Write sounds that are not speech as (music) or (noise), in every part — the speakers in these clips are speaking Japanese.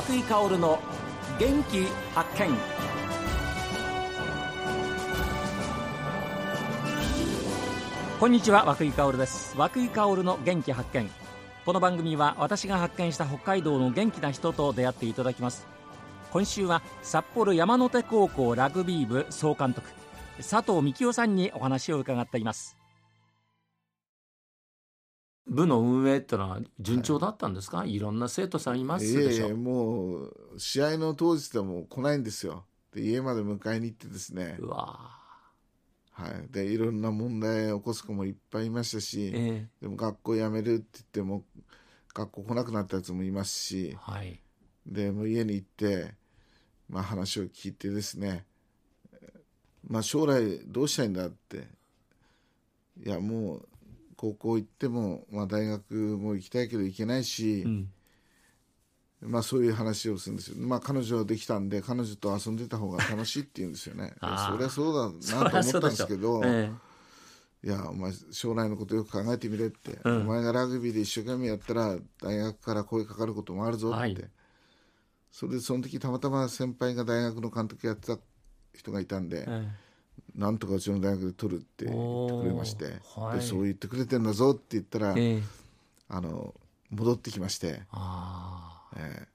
和久井薫の元気発見。こんにちは和久井薫です。和久井薫の元気発見。この番組は私が発見した北海道の元気な人と出会っていただきます。今週は札幌山手高校ラグビー部総監督佐藤幹夫さんにお話を伺っています。部の運営ってのは順調だったんですか、はい、いろんな生徒さんいますでしょ、ええ、もう試合の当日でも来ないんですよ。で家まで迎えに行ってですね。うわはい、でいろんな問題を起こす子もいっぱいいましたし、え。でも学校辞めるって言っても学校来なくなったやつもいますし、はい、でもう家に行って、まあ、話を聞いてですね、まあ、将来どうしたいんだっていやもう高校行っても、まあ、大学も行きたいけど行けないし、うん。まあそういう話をするんですよ。まあ彼女できたんで彼女と遊んでた方が楽しいって言うんですよね。(laughs) そりゃそうだなと思ったんですけど、ええ、いやお前将来のことよく考えてみれって、うん、お前がラグビーで一生懸命やったら大学から声かかることもあるぞって、はい、それでその時たまたま先輩が大学の監督やってた人がいたんで、え、なんとかうちの大学で取るって言ってくれまして、はい、でそう言ってくれてんだぞって言ったら、あの戻ってきまして。あえー、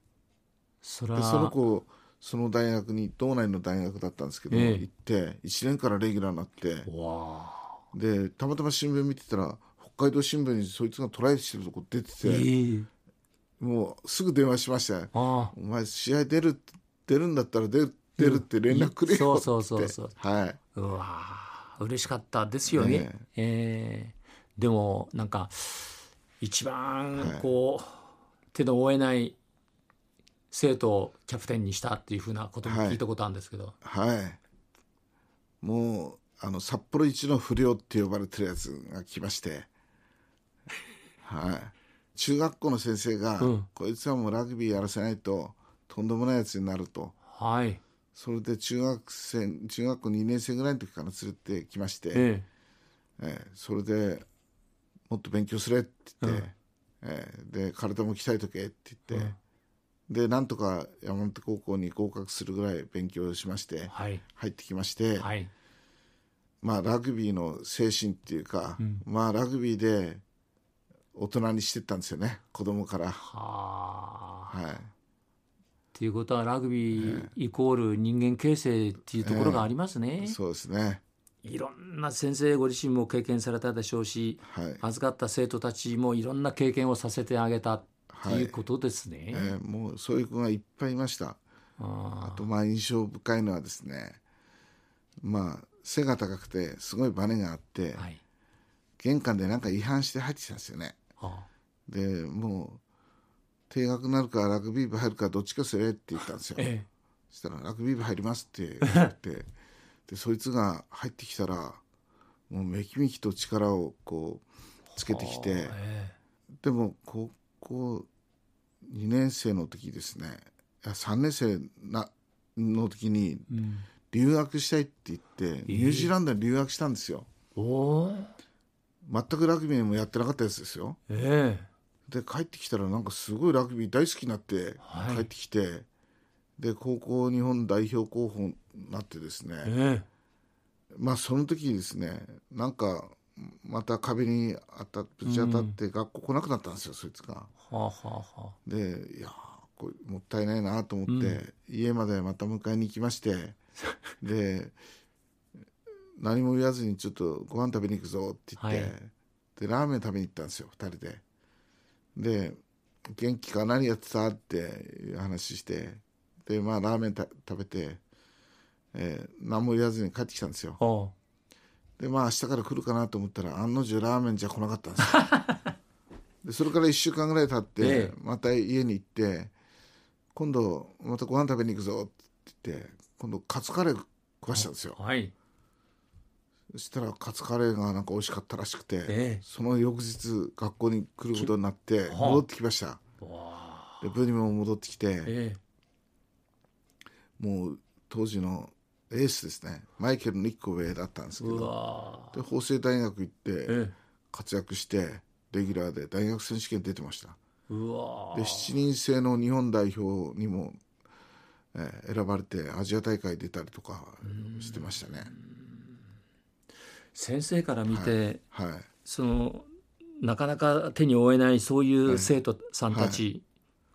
そでその子その大学に道内の大学だったんですけど、えー、行って1年からレギュラーになってでたまたま新聞見てたら北海道新聞にそいつがトライしてるとこ出てて、えー、もうすぐ電話しました。よ「お前試合出る出るんだったら出る出るって連絡くれよ」って、そうそうそうそう。はい。うわ嬉しかったですよね。ねえ。ー、でもなんか一番こう、はい、手の負えない生徒をキャプテンにしたっていうふうなことも聞いたことあるんですけど、はい、はい、もうあの札幌一の不良って呼ばれてるやつが来まして。はい。中学校の先生が、うん、こいつはもうラグビーやらせないととんでもないやつになると。はいそれで中学生中学校2年生ぐらいの時から連れてきまして、ええ。えー、それでもっと勉強すれって言って、うん、えー、で体も鍛えとけって言って、うん。でなんとか山本高校に合格するぐらい勉強しまして、はい、入ってきまして、はい、まあラグビーの精神っていうか、うん、まあラグビーで大人にしてったんですよね子供から。ははいっていうことはラグビーイコール人間形成っていうところがありますね。えー、そうですね。いろんな先生ご自身も経験されたでしょうし、はい、預かった生徒たちもいろんな経験をさせてあげたっていうことですね、えー、もうそういう子がいっぱいいました。あとまあ印象深いのはですねまあ背が高くてすごいバネがあって、はい、玄関でなんか違反して入ってきたんですよね、はあ、でもう定額になるかラグビー部入るかどっちかすれって言ったんですよ、ええ、そしたらラグビー部入りますって言って。(laughs) でそいつが入ってきたらもうめきめきと力をこうつけてきて、はあえ、でも高校2年生の時ですね。3年生なの時に留学したいって言って、ニュージーランドに留学したんですよ。全くラグビーもやってなかったやつですよ。えー、で帰ってきたらなんかすごいラグビー大好きになって帰ってきて、はい、で高校日本代表候補になってですね、えー、まあその時ですねなんかまた壁に当たぶち当たって学校来なくなったんですよ、そいつが。はあはあ、でいやこれもったいないなと思って、うん、家までまた迎えに行きまして (laughs) で何も言わずにちょっとご飯食べに行くぞって言って、はい、でラーメン食べに行ったんですよ2人で。で「元気か何やってた?」って話してでまあラーメン食べて、えー、何も言わずに帰ってきたんですよ。でまあ明日から来るかなと思ったら案の定ラーメンじゃ来なかったんですよ (laughs) でそれから1週間ぐらい経って、また家に行って今度またご飯食べに行くぞって言って今度カツカレー食わしたんですよ、はい、そしたらカツカレーがなんか美味しかったらしくて、えその翌日学校に来ることになって戻ってきました。で部にも戻ってきて、えもう当時のエースですね。マイケルの1個上だったんですけどで法政大学行って活躍してレギュラーで大学選手権出てました。で7人制の日本代表にも、えー選ばれてアジア大会出たりとかしてましたね。先生から見て、はい、そのなかなか手に負えないそういう生徒さんたち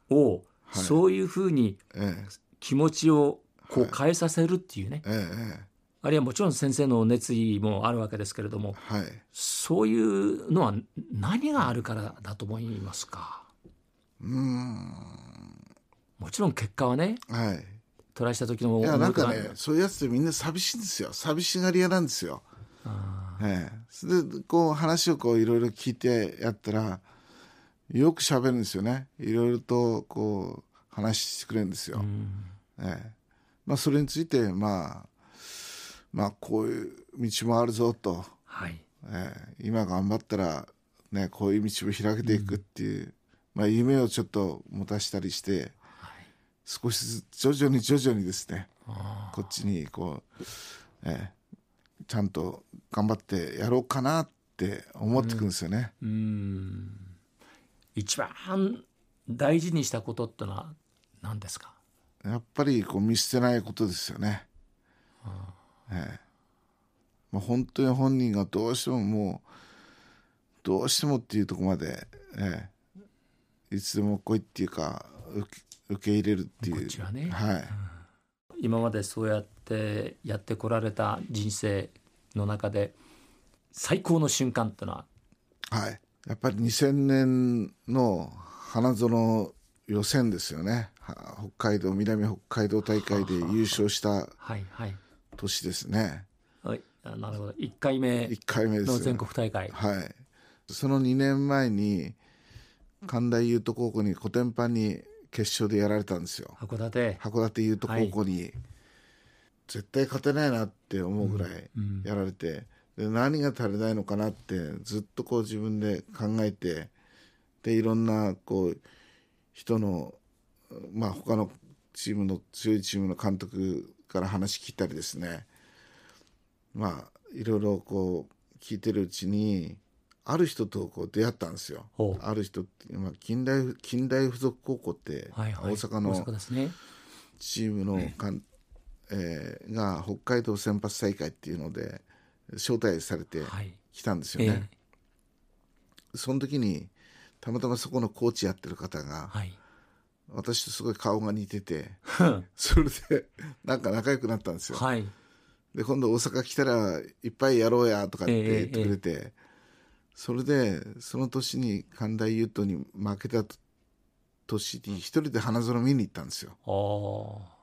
を、はい。そういうふうにえ気持ちをこうはい変えさせるっていうね、えええあるいはもちろん先生の熱意もあるわけですけれどもはい。そういうのは何があるからだと思いますか？うーん。もちろん結果はねはい。トライした時のいやなんかね。そういうやつってみんな寂しいんですよ。寂しがり屋なんですよ。あえれでこう話をこういろいろ聞いてやったらよく喋るんですよね。いろいろとこう話してくれるんですよ。ええ。まあ、それについて、まあ、まあこういう道もあるぞと、はい。ええ。今頑張ったら、ね、こういう道も開けていくっていう、まあ、夢をちょっと持たしたりしてはい。少しずつ徐々に徐々にですねあこっちにこう、ええちゃんと頑張ってやろうかなって思ってくんですよね。ーうん。一番大事にしたことってのは何ですか？やっぱりこう見捨てないことですよね。ええ。まあ、本当に本人がどうしてももうどうしてもっていうところまで、ええ。いつでも来いっていうか受け入れるっていう。こっちはね。はい、今までそうやってやってこられた人生の中で最高の瞬間ってのは？はい、やっぱり2000年の花園予選ですよね。は北海道南北海道大会で優勝したはいはい。年ですね。はい。あなるほど。1回目1回目ですよ。の全国大会。はい、その2年前に神田優斗高校にコテンパンに決勝でやられたんですよ。函館。函館優斗高校に、絶対勝てないなって思うぐらいうん。やられて、で何が足りないのかなってずっとこう自分で考えてでいろんなこう人のまあ他のチームの強いチームの監督から話聞いたりですね。まあいろいろこう聞いてるうちにある人とこう出会ったんですよ。ある人って、まあ、近代近代附属高校って大阪のチームのかん、えーが北海道選抜大会っていうので招待されてはい。きたんですよえね。その時にたまたまそこのコーチやってる方がはい。私とすごい顔が似てて (laughs) それでなんか仲良くなったんですよ。はい。で今度大阪来たらいっぱいやろうやとかって言ってくれて、それでその年に神田優斗に負けた年に一人で花園見に行ったんですよ。おー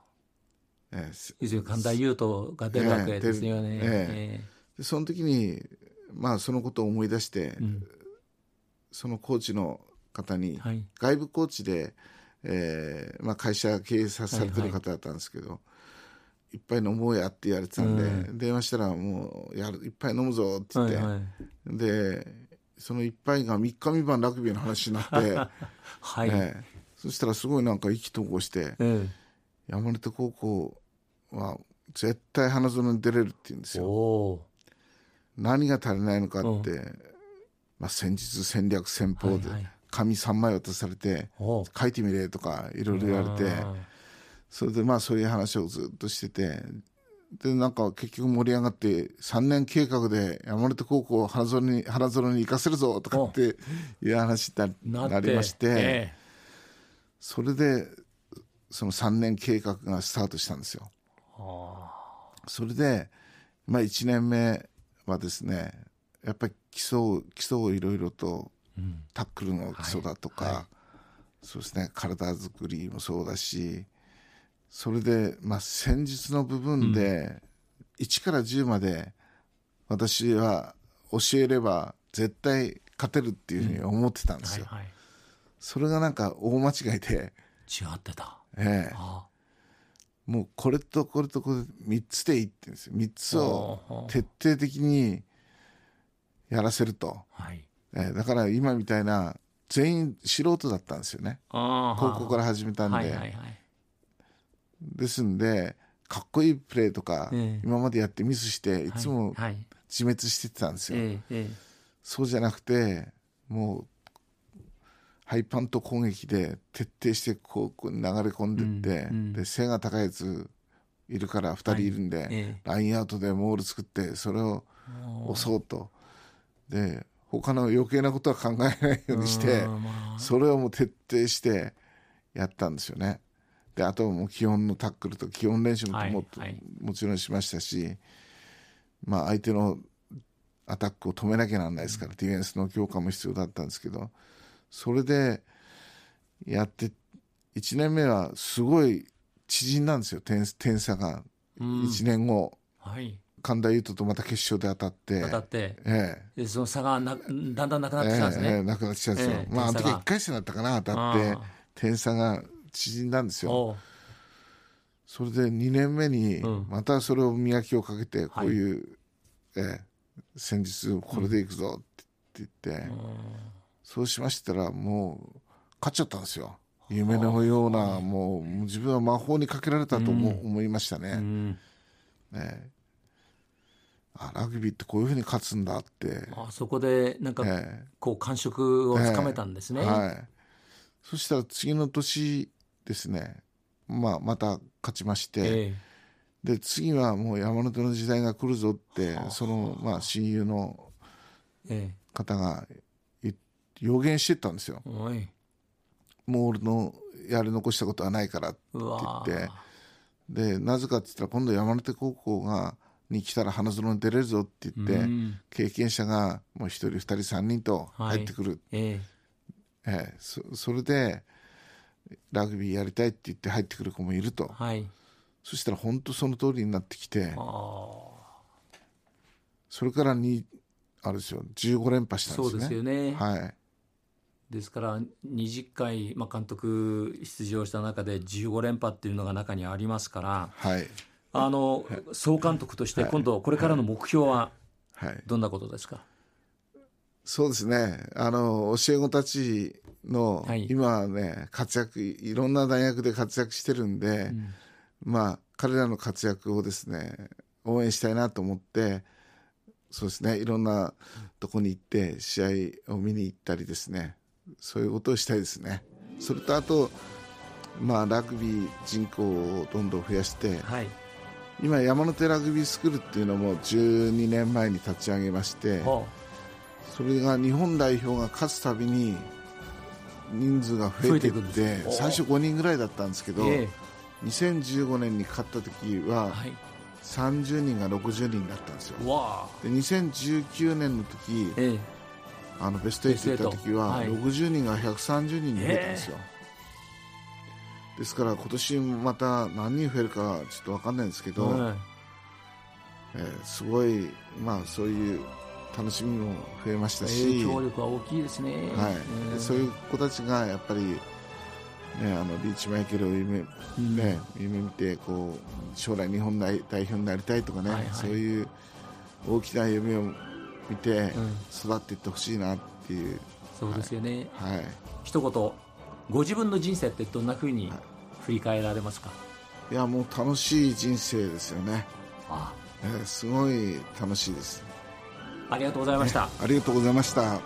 えーす要するに神田優斗が出るわけですよね、えでその時にまあそのことを思い出して、えうん。そのコーチの方に、はい。外部コーチで、えーまあ、会社経営さされてる方だったんですけど、いっぱい飲もうやって言われてたんで、う電話したらもうやるいっぱい飲むぞって言って、はいはい。でその一杯が3日三晩ラグビーの話になって、(laughs) はい、ええ。そしたらすごいなんか意気投合してえ山根高校は絶対花園に出れるって言うんですえよ。お何が足りないのかって、まあ、戦術戦略戦ー法で紙3枚渡されて書いてみれとかいろいろ言われてあそれでまあそういう話をずっとしててでなんか結局盛り上がって3年計画で山手高校を花園に花園に行かせるぞとかっていう話にーなりまして、え。それでその3年計画がスタートしたんですよ。それで、まあ、1年目はですねやっぱり基礎を基礎をいろいろとーうん。タックルの基礎だとか、はい。はそうですね体作りもそうだしそれで、まあ、戦術の部分で、1から10まで私は教えれば絶対勝てるっていうふうに思ってたんですよ。それがなんか大間違いで、違ってた。ええ。あ。もうこれとこれとこれ3つでいいって言うんですよ。3つを徹底的にやらせると、はい。えーだから今みたいな全員素人だったんですよね。高校から始めたんで、はいはいはい。ですんでかっこいいプレーとか、ええ。今までやってミスしてい。つもはい。はい自滅してたんですよ、えええ。そうじゃなくてもうハイパント攻撃で徹底してこう流れ込んでって、うんうん。で背が高いやついるから2人いるんで、えラインアウトでモール作ってそれを押そうと。で他の余計なことは考えないようにしてうんまあ。それをもう徹底してやったんですよね。であとはもう基本のタックルと基本練習もはいも,、はい。もちろんしましたし、まあ、相手のアタックを止めなきゃなんないですから、ディフェンスの強化も必要だったんですけどそれでやって1年目はすごい縮んだんですよ。点点差が。うん。1年後、はい。神田優斗とまた決勝で当たって。当たって。ええ。でその差がなだんだんなくなってきたんですね、ええええなくなってきたんですよ、ええまああの時点差が1回戦だったかな当たって。あ点差が縮んだんですよ。それで2年目にうん。またそれを磨きをかけてこはい。ういう、ええ戦術これでいくぞって言って、うんそうしましたらもう勝っちゃったんですよ。夢のようなもう自分は魔法にかけられたと思,、思いましたうね、ん。ええあラグビーってこういうふうに勝つんだって、あそこでなんかえこう感触をつかめたんですね、えはい、そしたら次の年ですね、まあ、また勝ちまして、えで次はもう山手の時代が来るぞってはあ。その、まあ、親友のええ。方がい予言してったんですよ。もう俺のやり残したことはないからって言って。でなぜかって言ったら今度山手高校がに来たら花園に出れるぞって言って、うん。経験者がもう1人2人3人と入ってくる、ええ。えそそれでラグビーやりたいって言って入ってくる子もいると。えはい。そしたら本当その通りになってきて。それからにあれですよ15連覇したんそうですね。ですよね、はいですから20回、まあ、監督出場した中で15連覇っていうのが中にありますからはい。あの総監督としてはい。今度これからの目標ははい。どんなことですか、そうですね。あの教え子たちの、はい。今はね活躍いろんな大学で活躍してるんで、うん。まあ彼らの活躍をですね応援したいなと思ってそうですねいろんなとこに行って試合を見に行ったりですねそういうことをしたいですね。それとあとまあラグビー人口をどんどん増やしてはい。今山手ラグビースクールっていうのも12年前に立ち上げましてほそれが日本代表が勝つたびに人数が増えていって最初5人ぐらいだったんですけど、うえ。2015年に勝った時はえはい。30人が60人だったんですよ。で2019年の時ええあのベスト8行った時はベスト8 60人が130人に増えたんですよ、ですから今年また何人増えるかちょっと分かんないんですけど、うんえーすごいまあそういう楽しみも増えましたし、影響力は大きいですね、はい。そういう子たちがやっぱり、ね、あのリーチマイケルを夢,、うん。ね、夢見てこう将来日本代代表になりたいとかね、はいはい。そういう大きな夢を見てうん。育っていってほしいなっていう、そうですよね、はい、一言ご自分の人生ってどんなふうに振り返られますか、いやもう楽しい人生ですよね、あえーすごい楽しいです。ありがとうございました。ありがとうございました